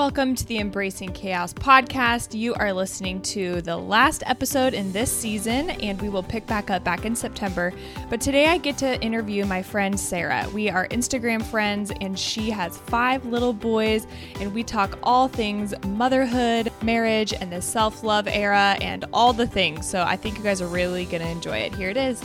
Welcome to the Embracing Chaos podcast. You are listening to the last episode in this season, and we will pick back up back in September. But today I get to interview my friend Sarah. We are Instagram friends, and she has five little boys, and we talk all things motherhood, marriage, and the self love era, and all the things. So I think you guys are really going to enjoy it. Here it is.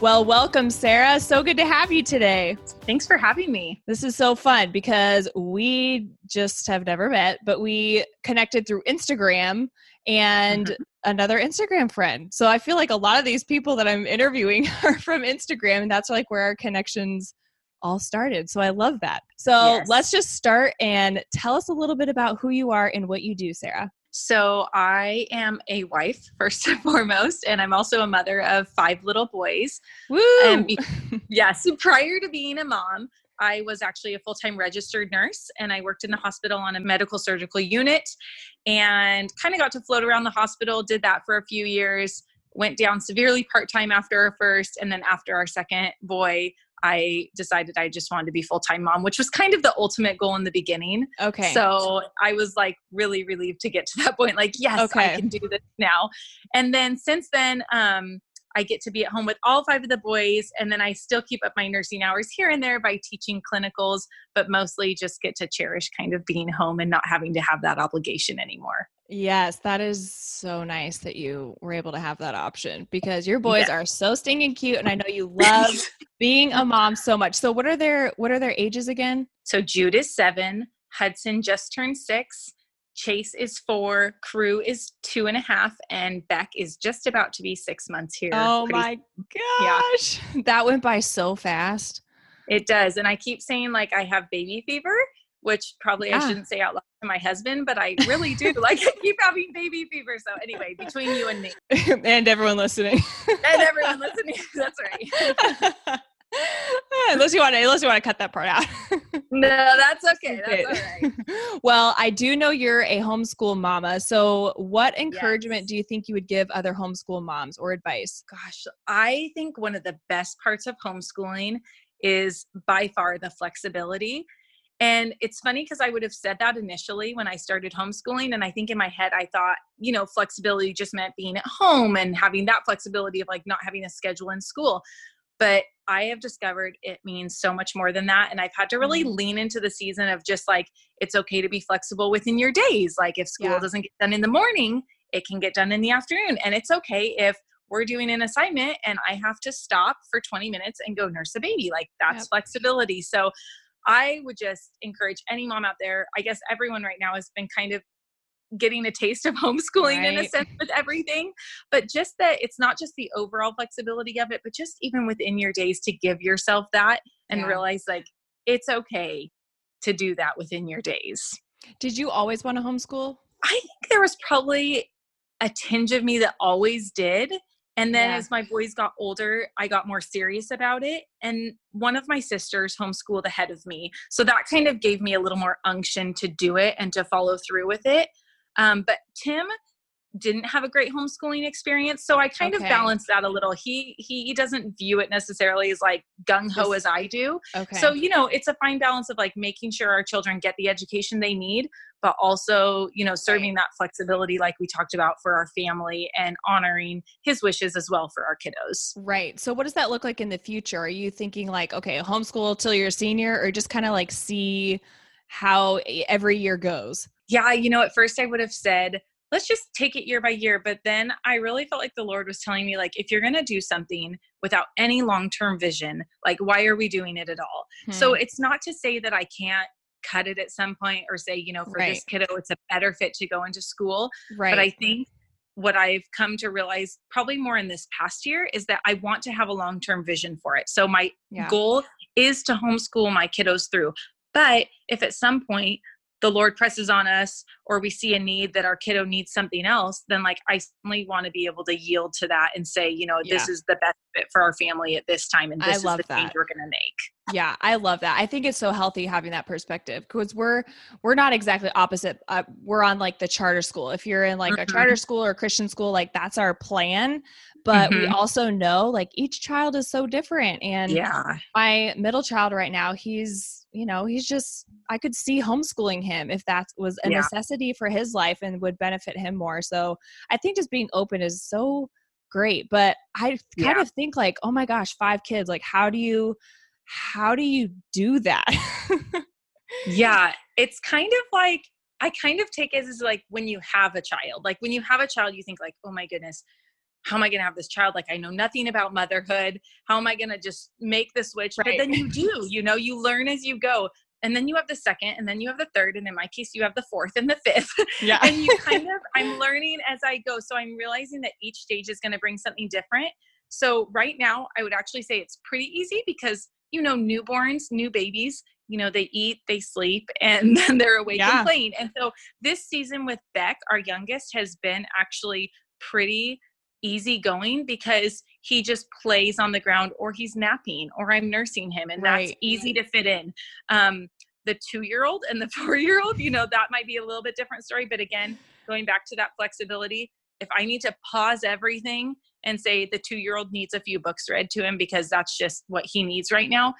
Well, welcome, Sarah. So good to have you today. Thanks for having me. This is so fun because we just have never met, but we connected through Instagram and mm-hmm. another Instagram friend. So I feel like a lot of these people that I'm interviewing are from Instagram, and that's like where our connections all started. So I love that. So yes. let's just start and tell us a little bit about who you are and what you do, Sarah. So, I am a wife first and foremost, and I'm also a mother of five little boys. Um, Woo! And be- yes, prior to being a mom, I was actually a full time registered nurse and I worked in the hospital on a medical surgical unit and kind of got to float around the hospital, did that for a few years, went down severely part time after our first, and then after our second boy, I decided I just wanted to be full time mom, which was kind of the ultimate goal in the beginning. Okay. So I was like really relieved to get to that point. Like, yes, okay. I can do this now. And then since then, um, I get to be at home with all five of the boys, and then I still keep up my nursing hours here and there by teaching clinicals, but mostly just get to cherish kind of being home and not having to have that obligation anymore. Yes, that is so nice that you were able to have that option because your boys yeah. are so stinking cute and I know you love being a mom so much. So what are their what are their ages again? So Jude is 7, Hudson just turned 6, Chase is 4, Crew is two and a half, and Beck is just about to be 6 months here. Oh my gosh. Yeah. That went by so fast. It does. And I keep saying like I have baby fever which probably yeah. I shouldn't say out loud to my husband, but I really do. like I keep having baby fever. So anyway, between you and me. and everyone listening. and everyone listening. That's right. unless you want to unless you want to cut that part out. no, that's okay. That's all right. well, I do know you're a homeschool mama. So what encouragement yes. do you think you would give other homeschool moms or advice? Gosh, I think one of the best parts of homeschooling is by far the flexibility and it's funny because I would have said that initially when I started homeschooling. And I think in my head, I thought, you know, flexibility just meant being at home and having that flexibility of like not having a schedule in school. But I have discovered it means so much more than that. And I've had to really mm-hmm. lean into the season of just like, it's okay to be flexible within your days. Like if school yeah. doesn't get done in the morning, it can get done in the afternoon. And it's okay if we're doing an assignment and I have to stop for 20 minutes and go nurse a baby. Like that's yep. flexibility. So I would just encourage any mom out there. I guess everyone right now has been kind of getting a taste of homeschooling right. in a sense with everything but just that it's not just the overall flexibility of it but just even within your days to give yourself that and yeah. realize like it's okay to do that within your days did you always want to homeschool i think there was probably a tinge of me that always did and then yeah. as my boys got older, I got more serious about it. And one of my sisters homeschooled ahead of me. So that kind of gave me a little more unction to do it and to follow through with it. Um, but Tim didn't have a great homeschooling experience so i kind okay. of balanced that a little he he doesn't view it necessarily as like gung-ho as i do okay. so you know it's a fine balance of like making sure our children get the education they need but also you know serving right. that flexibility like we talked about for our family and honoring his wishes as well for our kiddos right so what does that look like in the future are you thinking like okay homeschool till you're a senior or just kind of like see how every year goes yeah you know at first i would have said let's just take it year by year. But then I really felt like the Lord was telling me, like, if you're going to do something without any long term vision, like, why are we doing it at all? Hmm. So it's not to say that I can't cut it at some point or say, you know, for right. this kiddo, it's a better fit to go into school. Right. But I think what I've come to realize probably more in this past year is that I want to have a long term vision for it. So my yeah. goal is to homeschool my kiddos through. But if at some point the Lord presses on us or we see a need that our kiddo needs something else, then like I certainly want to be able to yield to that and say, you know, yeah. this is the best fit for our family at this time and this is the that. change we're gonna make. Yeah, I love that. I think it's so healthy having that perspective because we're we're not exactly opposite. Uh, we're on like the charter school. If you're in like mm-hmm. a charter school or a Christian school, like that's our plan. but we Mhm. also know like each child is so different and Yeah. my middle child right now he's you know he's just i could see homeschooling him if that was a Yeah. necessity for his life and would benefit him more so i think just being open is so great but i kind Yeah. of think like oh my gosh five kids like how do you how do you do that Yeah. It's kind of like, I kind of take it as like when you have a child. Like when you have a child, you think like, oh my goodness, how am I going to have this child? Like I know nothing about motherhood. How am I going to just make the switch? But then you do, you know, you learn as you go. And then you have the second, and then you have the third, and in my case, you have the fourth and the fifth. yeah and you kind of i'm learning as i go so i'm realizing that each stage is going to bring something different so right now i would actually say it's pretty easy because you know newborns new babies you know they eat they sleep and then they're awake Yeah. and playing and so this season with beck our youngest has been actually pretty easy going because he just plays on the ground or he's napping or i'm nursing him and that's easy to fit in um the two year old and the four year old, you know, that might be a little bit different story. But again, going back to that flexibility, if I need to pause everything and say the two year old needs a few books read to him because that's just what he needs right now,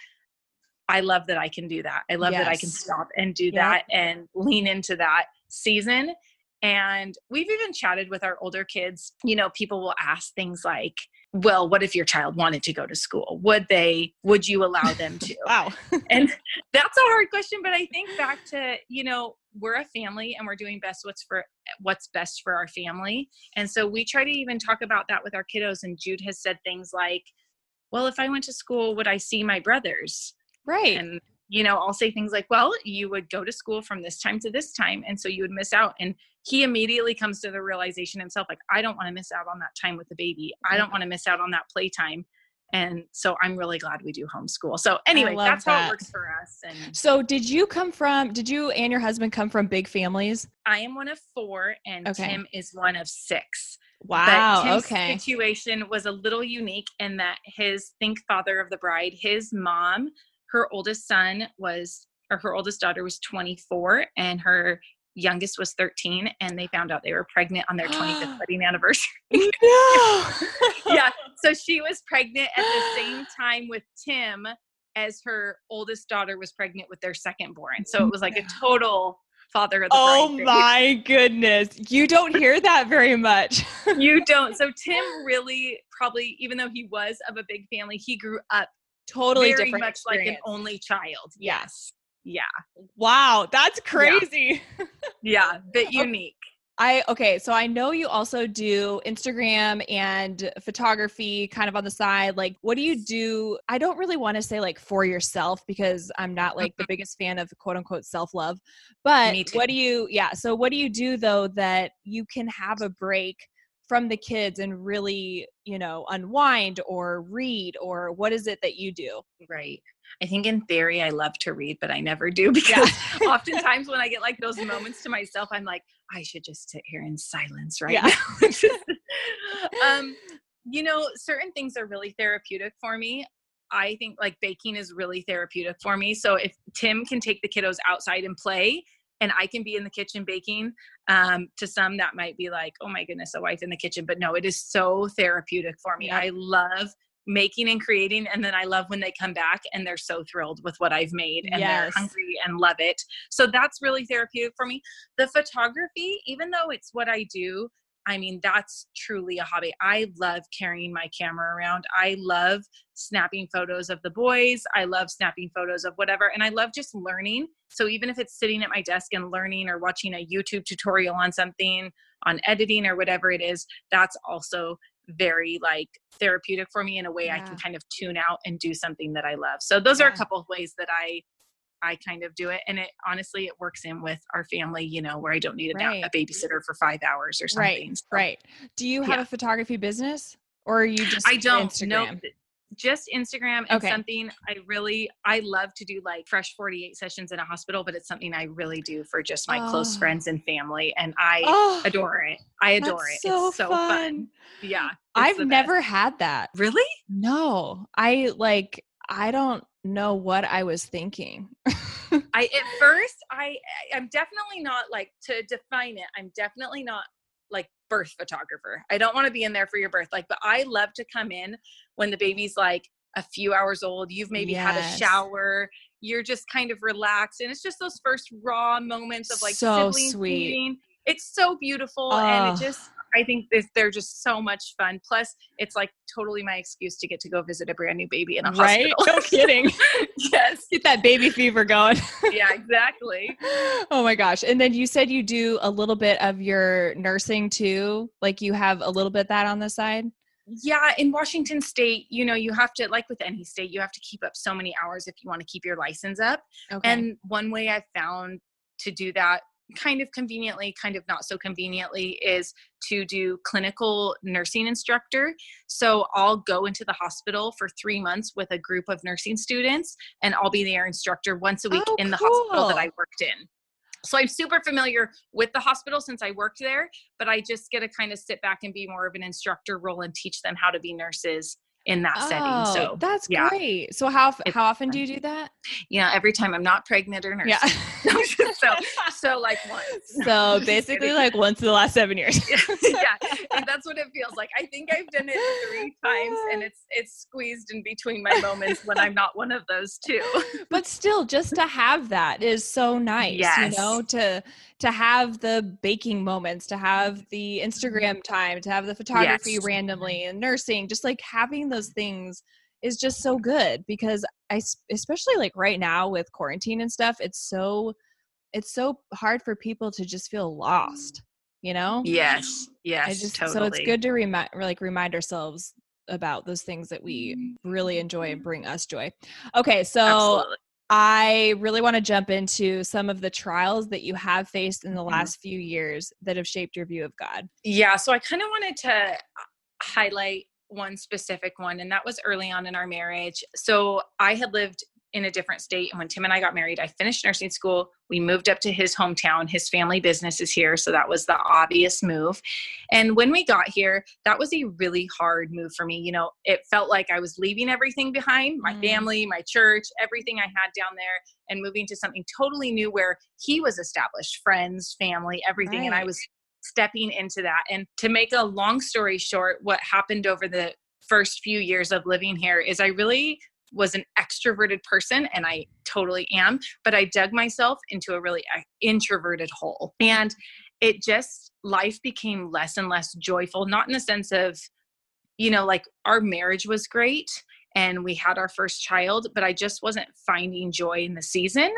I love that I can do that. I love that I can stop and do Yep. that and lean into that season. And we've even chatted with our older kids. You know, people will ask things like, well, what if your child wanted to go to school? Would they, would you allow them to? wow and that's a hard question but i think back to you know we're a family and we're doing best what's for what's best for our family and so we try to even talk about that with our kiddos and jude has said things like well if i went to school would i see my brothers right and you know i'll say things like well you would go to school from this time to this time and so you would miss out and he immediately comes to the realization himself like i don't want to miss out on that time with the baby. I don't mm-hmm. want to miss out on that playtime and so i'm really glad we do homeschool. So anyway that's how it works for us and so did you come from did you and your husband come from big families? I am one of four and Okay. tim is one of six. Wow but Tim's okay. situation was a little unique in that his think father of the bride, his mom, her oldest son was or her oldest daughter was 24 and her youngest was 13 and they found out they were pregnant on their 25th wedding anniversary. no yeah. So she was pregnant at the same time with Tim as her oldest daughter was pregnant with their second born. So it was like a total father of the Oh my goodness. You don't hear that very much. you don't. So Tim really probably, even though he was of a big family, he grew up totally very different much like an only child. Yes. Yeah. Wow, that's crazy. Yeah. But oh, unique. I okay, so I know you also do Instagram and photography kind of on the side. Like what do you do? I don't really want to say like for yourself because I'm not like the mm-hmm. biggest fan of quote unquote self-love. But what do you yeah, so what do you do though that you can have a break from the kids and really, you know, unwind or read or what is it that you do? Right. I think in theory, I love to read, but I never do because oftentimes when I get like those moments to myself, I'm like, I should just sit here in silence right Yeah. now. um, you know, certain things are really therapeutic for me. I think like baking is really therapeutic for me. So if Tim can take the kiddos outside and play, and I can be in the kitchen baking, um, to some that might be like, oh my goodness, a wife in the kitchen. But no, it is so therapeutic for me. Yeah. I love making and creating, and then I love when they come back and they're so thrilled with what I've made and they're hungry and love it. So that's really therapeutic for me. The photography, even though it's what I do, I mean, that's truly a hobby. I love carrying my camera around. I love snapping photos of the boys. I love snapping photos of whatever. And I love just learning. So even if it's sitting at my desk and learning or watching a YouTube tutorial on something, on editing or whatever it is, that's also very like therapeutic for me in a way I can kind of tune out and do something that I love. So those are a couple of ways that I I kind of do it. And it honestly it works in with our family, you know, where I don't need a, Right. a babysitter for five hours or something. Right. So Right. Do you have Yeah. a photography business or are you just I don't know. Just Instagram and Okay. something I really I love to do like fresh 48 sessions in a hospital, but it's something I really do for just my close Oh. friends and family. And I Oh, adore it. I adore that's it. so it's so fun. Yeah. I've never had that. really No, I like, I don't know what I was thinking. I at first I I'm definitely not like to define it. I'm definitely not like birth photographer. I don't want to be in there for your birth. Like, but I love to come in when the baby's like a few hours old. You've maybe yes. had a shower. You're just kind of relaxed. And it's just those first raw moments of like so sweet. Meeting. It's so beautiful. And it just I think they're just so much fun. Plus, it's like totally my excuse to get to go visit a brand new baby in a right? hospital. No kidding. yes. Get that baby fever going. yeah, exactly. Oh my gosh. And then you said you do a little bit of your nursing too. Like you have a little bit that on the side? Yeah, in Washington state, you know, you have to like with any state, you have to keep up so many hours if you want to keep your license up. Okay. And one way I found to do that kind of conveniently, kind of not so conveniently, is to do clinical nursing instructor. So I'll go into the hospital for three months with a group of nursing students, and I'll be their instructor once a week oh, in the cool. hospital that I worked in. So I'm super familiar with the hospital since I worked there, but I just get to kind of sit back and be more of an instructor role and teach them how to be nurses in that oh, setting. So that's yeah. great. So how how often do you do that? Yeah, every time I'm not pregnant or nursing. Yeah. so so like once. So basically like once in the last seven years. yeah, and that's what it feels like. I think I've done it three times, and it's it's squeezed in between my moments when I'm not one of those two. but still, just to have that is so nice. Yes. You know to to have the baking moments, to have the Instagram mm-hmm. time, to have the photography yes. randomly mm-hmm. and nursing, just like having those things is just so good because I especially like right now with quarantine and stuff, it's so it's so hard for people to just feel lost, mm. you know? Yes. Yes. I just totally. so it's good to remind like remind ourselves about those things that we mm-hmm. really enjoy and bring us joy. Okay, so Absolutely. I really want to jump into some of the trials that you have faced in the mm-hmm. last few years that have shaped your view of God. Yeah, so I kind of wanted to highlight one specific one, and that was early on in our marriage. So I had lived in a different state. And when Tim and I got married, I finished nursing school. We moved up to his hometown. His family business is here. So that was the obvious move. And when we got here, that was a really hard move for me. You know, it felt like I was leaving everything behind my mm. family, my church, everything I had down there, and moving to something totally new where he was established friends, family, everything. Right. And I was stepping into that. And to make a long story short, what happened over the first few years of living here is I really was an extroverted person and I totally am, but I dug myself into a really uh, introverted hole. And it just, life became less and less joyful, not in the sense of, you know, like our marriage was great and we had our first child, but I just wasn't finding joy in the season.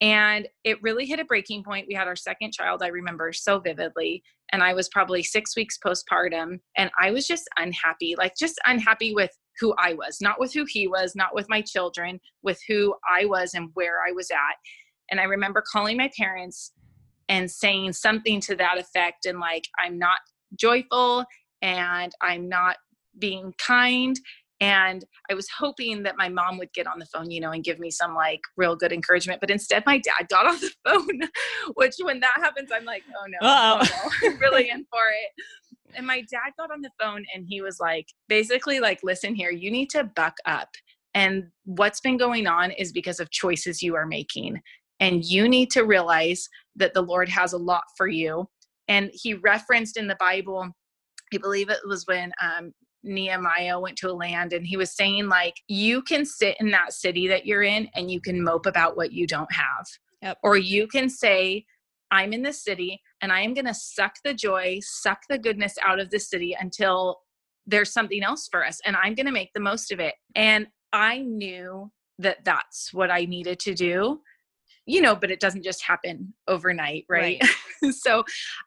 And it really hit a breaking point. We had our second child, I remember so vividly. And I was probably six weeks postpartum. And I was just unhappy, like just unhappy with who I was, not with who he was, not with my children, with who I was and where I was at. And I remember calling my parents and saying something to that effect and like, I'm not joyful and I'm not being kind. And I was hoping that my mom would get on the phone, you know, and give me some like real good encouragement. But instead, my dad got on the phone, which when that happens, I'm like, oh no, oh, no. really in for it and my dad got on the phone and he was like basically like listen here you need to buck up and what's been going on is because of choices you are making and you need to realize that the lord has a lot for you and he referenced in the bible i believe it was when um, Nehemiah went to a land and he was saying like you can sit in that city that you're in and you can mope about what you don't have. Yep. Or you can say I'm in the city and I am going to suck the joy, suck the goodness out of the city until there's something else for us. And I'm going to make the most of it. And I knew that that's what I needed to do, you know, but it doesn't just happen overnight, right? right. so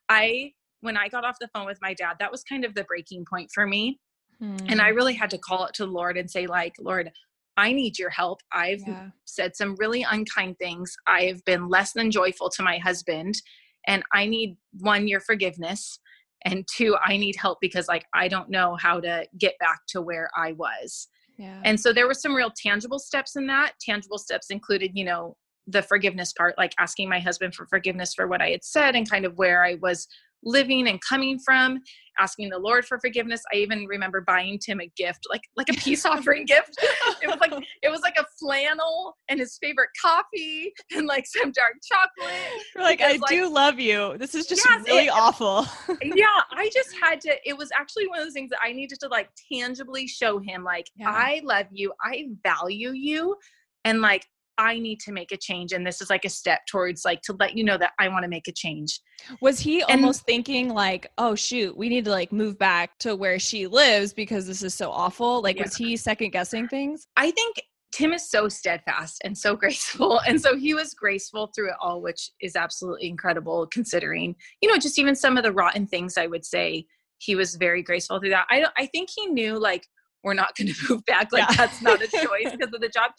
I, when I got off the phone with my dad, that was kind of the breaking point for me. Hmm. And I hmm. really had to call it to the Lord and say, like, Lord, I need your help. I've yeah. said some really unkind things. I've been less than joyful to my husband. And I need one, your forgiveness. And two, I need help because, like, I don't know how to get back to where I was. Yeah. And so there were some real tangible steps in that. Tangible steps included, you know, the forgiveness part, like asking my husband for forgiveness for what I had said and kind of where I was living and coming from asking the lord for forgiveness i even remember buying tim a gift like like a peace offering gift it was like it was like a flannel and his favorite coffee and like some dark chocolate. Like, because, I like- do love you. This is just Yes, really it- awful. yeah, I just had to. It was actually one of those things that I needed to like tangibly show him, like, Yeah. I love you, I value you, and like, I need to make a change. And this is like a step towards like to let you know that I want to make a change. Was he And- almost thinking like, oh shoot, we need to like move back to where she lives because this is so awful? Like, Yeah. was he second guessing things? I think Tim is so steadfast and so graceful. And so he was graceful through it all, which is absolutely incredible considering, you know, just even some of the rotten things I would say. He was very graceful through that. I don't I think he knew like we're not going to move back. Like Yeah. that's not a choice because of the job.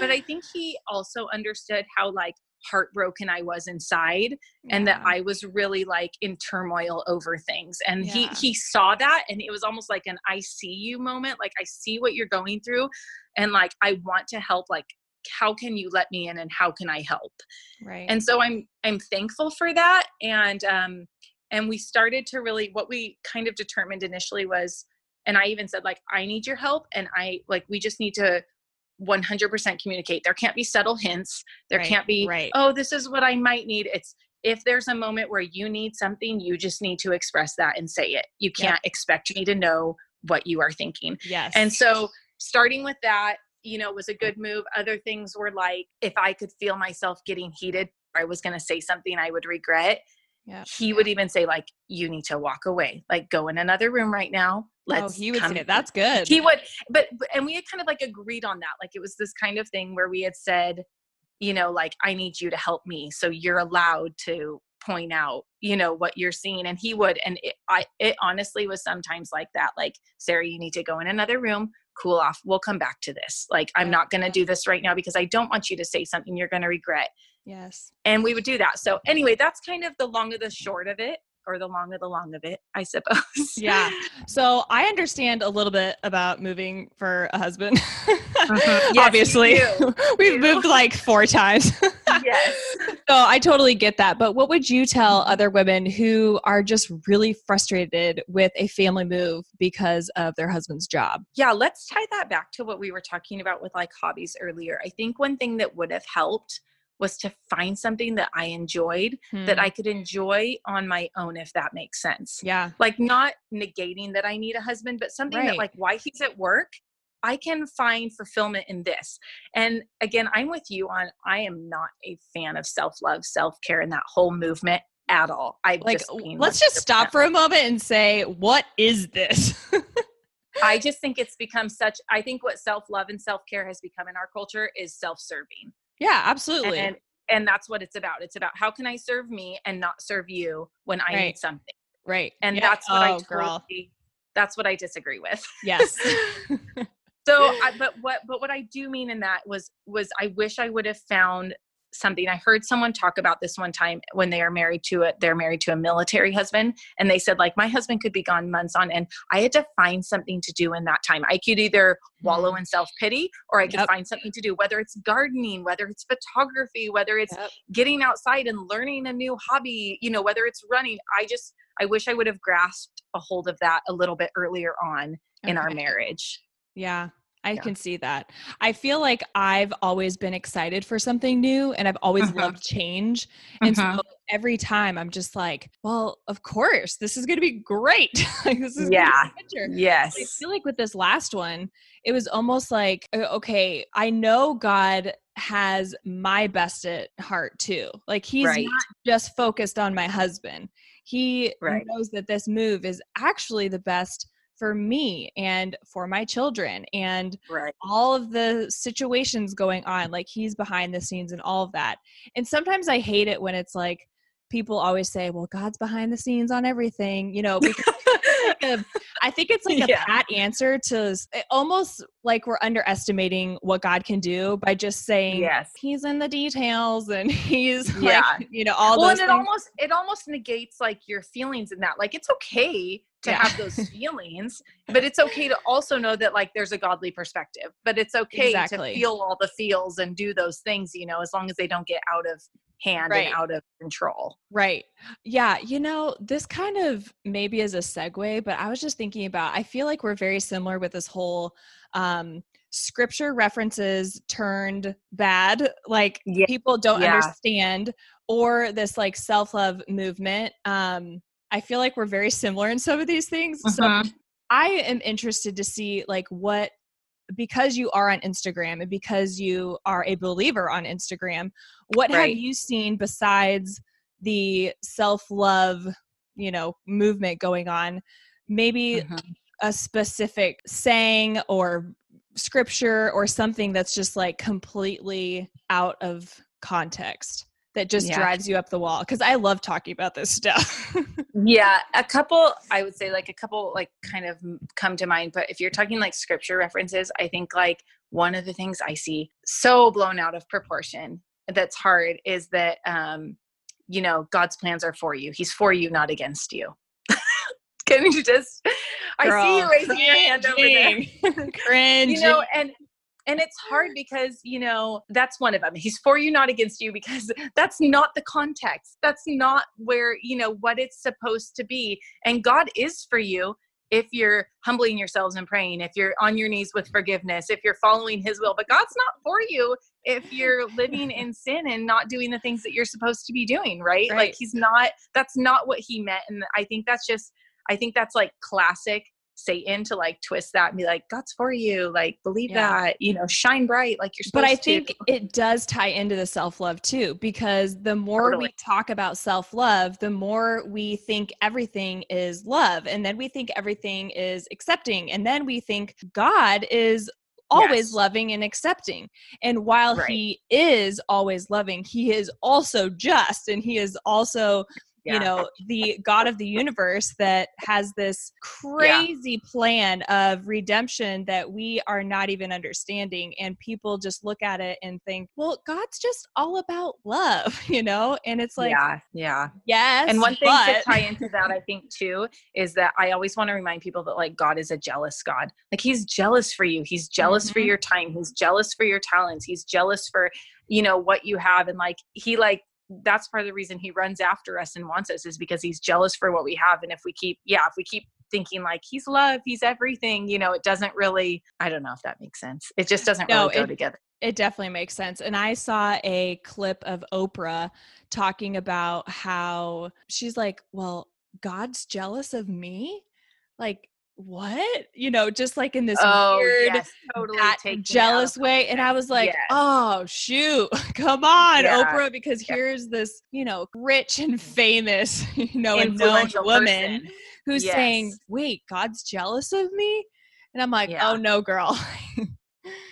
But I think he also understood how like heartbroken I was inside and that I was really like in turmoil over things. And he he saw that and it was almost like an I see you moment. Like I see what you're going through and like I want to help like how can you let me in and how can I help? right. And so I'm I'm thankful for that and um and we started to really what we kind of determined initially was and I even said like I need your help and I like we just need to 100% communicate. There can't be subtle hints. There Right, can't be right. oh this is what I might need. It's if there's a moment where you need something, you just need to express that and say it. You can't expect me to know what you are thinking. yes. And so starting with that, you know, was a good move. Other things were like if I could feel myself getting heated, I was going to say something I would regret. Yeah. He would even say like you need to walk away. Like go in another room right now. oh, Let's oh, he would come say that's good. he would but but- and we had kind of like agreed on that like it was this kind of thing where we had said you know like i need you to help me so you're allowed to point out you know what you're seeing and he would and it, i it honestly was sometimes like that like sarah you need to go in another room cool off we'll come back to this like i'm not going to do this right now because i don't want you to say something you're going to regret yes. and we would do that so anyway that's kind of the long of the short of it or the long of the long of it i suppose Yeah. So I understand a little bit about moving for a husband. Mm-hmm. Yes, Obviously, we've moved like four times. yes So I totally get that. But what would you tell other women who are just really frustrated with a family move because of their husband's job? yeah let's tie that back to what we were talking about with like hobbies earlier i think one thing that would have helped was to find something that i enjoyed that Hmm. i could enjoy on my own if that makes sense yeah. like not negating that i need a husband but something Right. that like why he's at work i can find fulfillment in this and again i'm with you on i am not a fan of self-love self-care and that whole movement at all i Like, just let's just 100% stop for a moment and say, what is this? I just think it's become such. I think what self love and self care has become in our culture is self serving, yeah, absolutely. and and that's what it's about. It's about how can I serve me and not serve you when I Right. need something, right. and Yeah. that's what I Oh, girl. totally. That's what I disagree with. Yes. So, I, but what but what I do mean in that was was I wish I would have found something. I heard someone talk about this one time when they are married to a they're married to a military husband, and they said like my husband could be gone months on end. I had to find something to do in that time. I could either wallow mm. in self pity or I could Yep. find something to do, whether it's gardening, whether it's photography, whether it's Yep. getting outside and learning a new hobby, you know, whether it's running. I just I wish I would have grasped a hold of that a little bit earlier on in our marriage. Yeah, I Yeah. can see that. I feel like I've always been excited for something new and I've always Mhm. loved change. And Mhm. so every time I'm just like, well, of course, this is going to be great. like, this is Yeah. Yes. I feel like with this last one, it was almost like, okay, I know God has my best at heart too. Like he's Right. not just focused on my husband. He Right. knows that this move is actually the best for me and for my children and Right. all of the situations going on like he's behind the scenes and all of that and sometimes i hate it when it's like people always say well god's behind the scenes on everything you know because like a- I think it's like a Yeah. pat answer to eh, almost like we're underestimating what God can do by just saying yes. he's in the details and he's Yeah. like you know all Well, those and it things. almost it almost negates like your feelings in that. Like it's okay to Yeah. have those feelings, but it's okay to also know that like there's a godly perspective. But it's okay Exactly. to feel all the feels and do those things, you know, as long as they don't get out of hand Right. and out of control. Right. Yeah. You know, this kind of maybe is a segue, but I was just thinking about, I feel like we're very similar with this whole um, scripture references turned bad, like Yeah. people don't Yeah. understand, or this like self love movement. Um, I feel like we're very similar in some of these things. So Mhm. I am interested to see like what because you are on Instagram and because you are a believer on Instagram, what have you seen besides the self-love, you know, movement going on? Maybe Mhm. a specific saying or scripture or something that's just like completely out of context that just Yeah. drives you up the wall because I love talking about this stuff. Yeah, a couple, I would say like a couple like kind of come to mind, but if you're talking like scripture references, I think like one of the things I see so blown out of proportion that's hard is that um you know, God's plans are for you. He's for you, not against you. Can you just I see you Girl, raising your hand over there. Cringing. you know and and it's hard because you know that's one of them he's for you not against you because that's not the context that's not where you know what it's supposed to be and god is for you if you're humbling yourselves and praying if you're on your knees with forgiveness if you're following his will but god's not for you if you're living in sin and not doing the things that you're supposed to be doing right, Right. like he's not that's not what he meant and i think that's just i think that's like classic Satan to like twist that and be like, God's for you, like believe Yeah. that, you know, shine bright like you're supposed but I to. think it does tie into the self love too, because the more we talk about self love, the more we think everything is love. And then we think everything is accepting. And then we think God is always Yes. loving and accepting. And while Right. he is always loving, he is also just and he is also you know the god of the universe that has this crazy plan of redemption that we are not even understanding and people just look at it and think well god's just all about love you know and it's like yeah, yeah. yes And one thing but, to tie into that, I think too, is that I always want to remind people that like God is a jealous God. Like He's jealous for you. He's jealous for Mhm. your time. He's jealous for your talents. He's jealous for you know what you have, and like He like that's part of the reason He runs after us and wants us is because He's jealous for what we have. And if we keep, yeah, if we keep thinking like He's love, He's everything, you know, it doesn't really. I don't know if that makes sense. It just doesn't No, really go it- together. It definitely makes sense. And I saw a clip of Oprah talking about how she's like, Well, God's jealous of me? Like, what? You know, just like in this Oh, weird, yes, totally that taking it out of jealous way. And I was like, Yes. Oh, shoot. Come on, Yeah. Oprah, because Yeah. here's this, you know, rich and famous, you know, and known influential woman person. who's saying, Wait, God's jealous of me? And I'm like, Yeah. Oh, no, girl.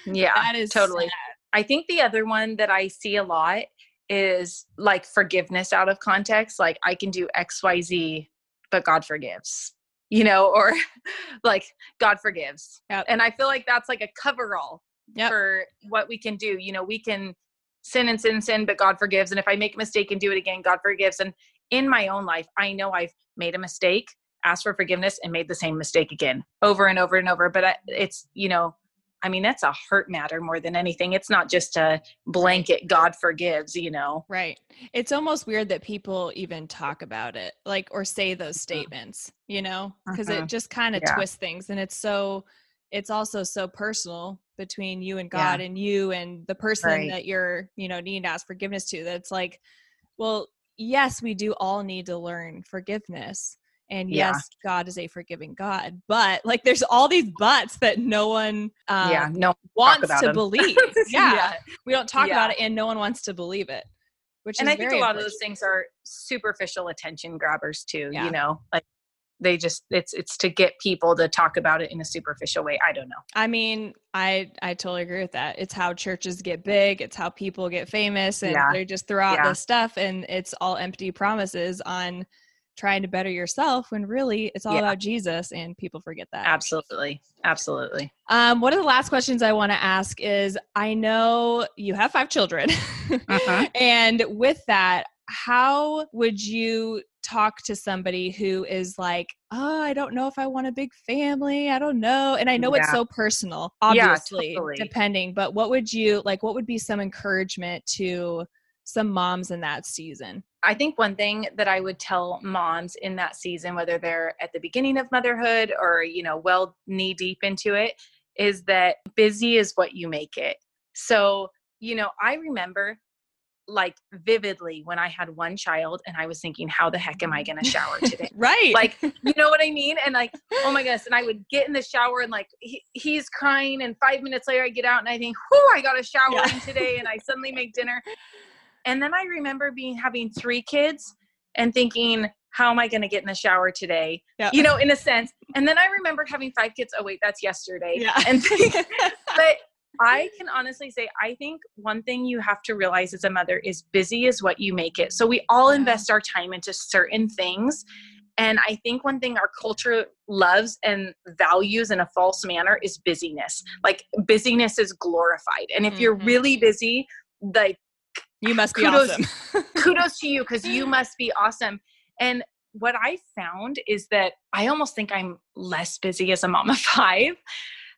Yeah, that is totally. sad. I think the other one that I see a lot is like forgiveness out of context. Like I can do XYZ, but God forgives, you know, or like God forgives. Yep. And I feel like that's like a coverall Yep. for what we can do. You know, we can sin and sin and sin, but God forgives. And if I make a mistake and do it again, God forgives. And in my own life, I know I've made a mistake, asked for forgiveness, and made the same mistake again over and over and over. But I, it's, you know, I mean, that's a heart matter more than anything. It's not just a blanket God forgives, you know. Right. It's almost weird that people even talk about it, like, or say those statements, you know, because it Mhm. just kind of Yeah. twists things. And it's so, it's also so personal between you and Yeah. God and you and the person Right. that you're, you know, needing to ask forgiveness to. That's like, well, yes, we do all need to learn forgiveness. And Yeah. yes, God is a forgiving God. But like, there's all these buts that no one um, yeah, no, wants to to 'em. believe. yeah. Yeah. We don't talk Yeah. about it and no one wants to believe it. Which and is I think a lot of those things are superficial attention grabbers too. Yeah. You know, like they just it's it's to get people to talk about it in a superficial way. I don't know. I mean, I I totally agree with that. It's how churches get big. It's how people get famous, and Yeah. they just throw out Yeah. this stuff, and it's all empty promises on trying to better yourself. When really, it's all Yeah. about Jesus, and people forget that. Absolutely, absolutely. Um, one of the last questions I want to ask is: I know you have five children, Mhm. and with that, how would you talk to somebody who is like, oh, I don't know if I want a big family. I don't know. And I know it's so personal, Yeah, obviously, totally. depending, but what would you like? What would be some encouragement to some moms in that season? I think one thing that I would tell moms in that season, whether they're at the beginning of motherhood or, you know, well knee deep into it, is that busy is what you make it. So, you know, I remember like vividly when I had one child and I was thinking, how the heck am I going to shower today? right. Like, you know what I mean? And like, oh my goodness. And I would get in the shower and like, he, he's crying. And five minutes later, I get out and I think, whoo, I got a shower yeah. in today. And I suddenly make dinner. And then I remember being having three kids and thinking, how am I going to get in the shower today? You know, in a sense. And then I remember having five kids. Oh, wait, that's yesterday. Yeah. And but I can honestly say, I think one thing you have to realize as a mother is busy is what you make it. So we all invest our time into certain things. And I think one thing our culture loves and values in a false manner is busyness. Like busyness is glorified. And if mm-hmm. you're really busy, like you must be kudos, awesome. kudos to you because you must be awesome. And what I found is that I almost think I'm less busy as a mom of five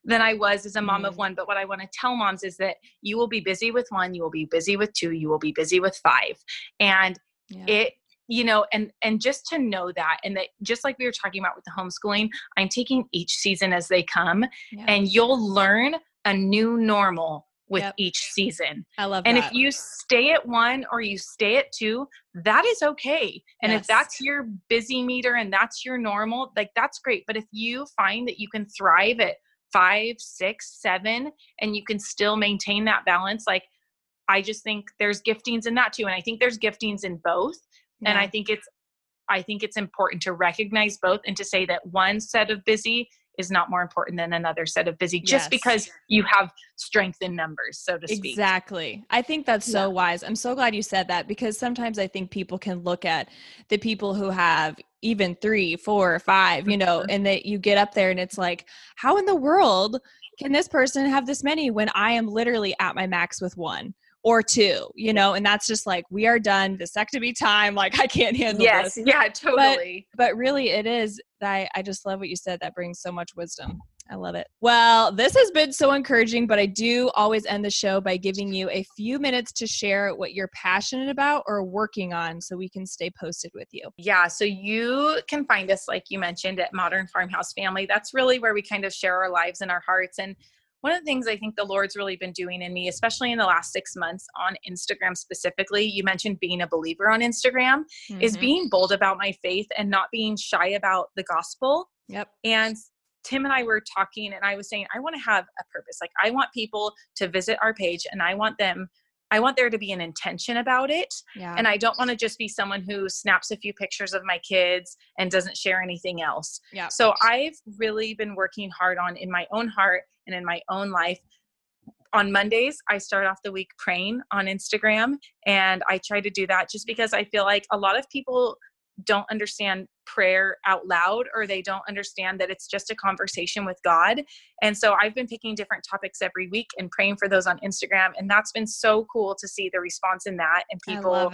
than I was as a mom mm. of one. But what I want to tell moms is that you will be busy with one, you will be busy with two, you will be busy with five. And yeah. it you know and and just to know that and that just like we were talking about with the homeschooling i'm taking each season as they come yeah. and you'll learn a new normal with yep. each season. I love and that. if you stay at one or you stay at two, that is okay. And yes. if that's your busy meter and that's your normal, like that's great. But if you find that you can thrive at five, six, seven, and you can still maintain that balance, like I just think there's giftings in that too. And I think there's giftings in both. Yeah. And I think it's I think it's important to recognize both and to say that one set of busy is not more important than another set of busy just yes. because you have strength in numbers so to speak exactly i think that's so yeah. wise i'm so glad you said that because sometimes i think people can look at the people who have even three four five you know mm-hmm. and that you get up there and it's like how in the world can this person have this many when i am literally at my max with one or two, you know, and that's just like we are done vasectomy time. Like I can't handle yes, this. yeah, totally. But, but really, it is. I I just love what you said. That brings so much wisdom. I love it. Well, this has been so encouraging, but I do always end the show by giving you a few minutes to share what you're passionate about or working on so we can stay posted with you. Yeah, so you can find us, like you mentioned, at Modern Farmhouse Family. That's really where we kind of share our lives and our hearts. And one of the things I think the Lord's really been doing in me, especially in the last six months on Instagram specifically, you mentioned being a believer on Instagram, mm-hmm. is being bold about my faith and not being shy about the gospel. Yep. And Tim and I were talking, and I was saying, I want to have a purpose. Like, I want people to visit our page and I want them I want there to be an intention about it. Yeah. And I don't want to just be someone who snaps a few pictures of my kids and doesn't share anything else. Yeah. So I've really been working hard on in my own heart and in my own life. On Mondays, I start off the week praying on Instagram. And I try to do that just because I feel like a lot of people don't understand prayer out loud or they don't understand that it's just a conversation with God. And so I've been picking different topics every week and praying for those on Instagram. And that's been so cool to see the response in that and people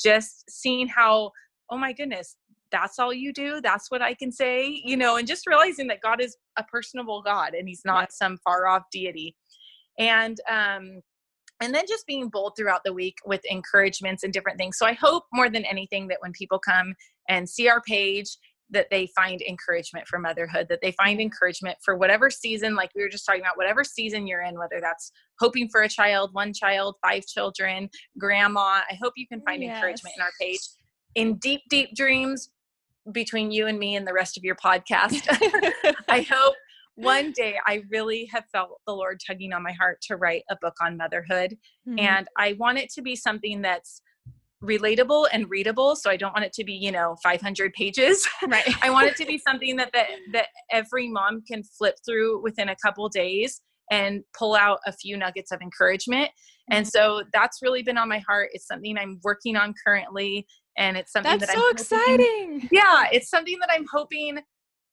just seeing how, oh my goodness, that's all you do. That's what I can say, you know, and just realizing that God is a personable God and he's not some far off deity. And um and then just being bold throughout the week with encouragements and different things. So I hope more than anything that when people come and see our page, that they find encouragement for motherhood, that they find encouragement for whatever season, like we were just talking about, whatever season you're in, whether that's hoping for a child, one child, five children, grandma. I hope you can find yes. encouragement in our page. In deep, deep dreams, between you and me and the rest of your podcast. I hope one day I really have felt the Lord tugging on my heart to write a book on motherhood. Mm-hmm. And I want it to be something that's relatable and readable so i don't want it to be you know 500 pages right i want it to be something that, that that every mom can flip through within a couple days and pull out a few nuggets of encouragement and mm-hmm. so that's really been on my heart it's something i'm working on currently and it's something that's that so I'm exciting hoping, yeah it's something that i'm hoping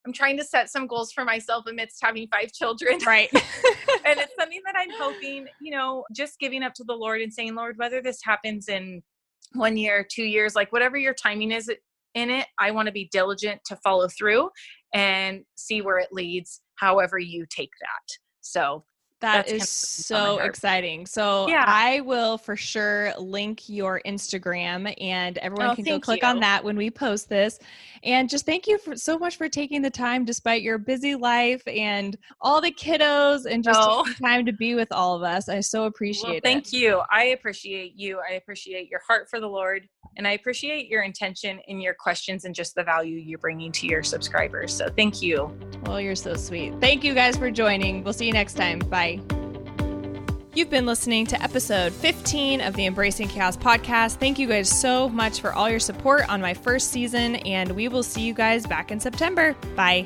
I'm trying to set some goals for myself amidst having five children. Right. and it's something that I'm hoping, you know, just giving up to the Lord and saying, Lord, whether this happens in one year, two years, like whatever your timing is in it, I want to be diligent to follow through and see where it leads, however you take that. So That That's is so exciting. So yeah. I will for sure link your Instagram and everyone oh, can go click you. on that when we post this. And just thank you for so much for taking the time despite your busy life and all the kiddos and just oh. time to be with all of us. I so appreciate well, it. Thank you. I appreciate you. I appreciate your heart for the Lord and I appreciate your intention in your questions and just the value you're bringing to your subscribers. So thank you. Well, you're so sweet. Thank you guys for joining. We'll see you next time. Bye. You've been listening to episode 15 of the Embracing Chaos podcast. Thank you guys so much for all your support on my first season, and we will see you guys back in September. Bye.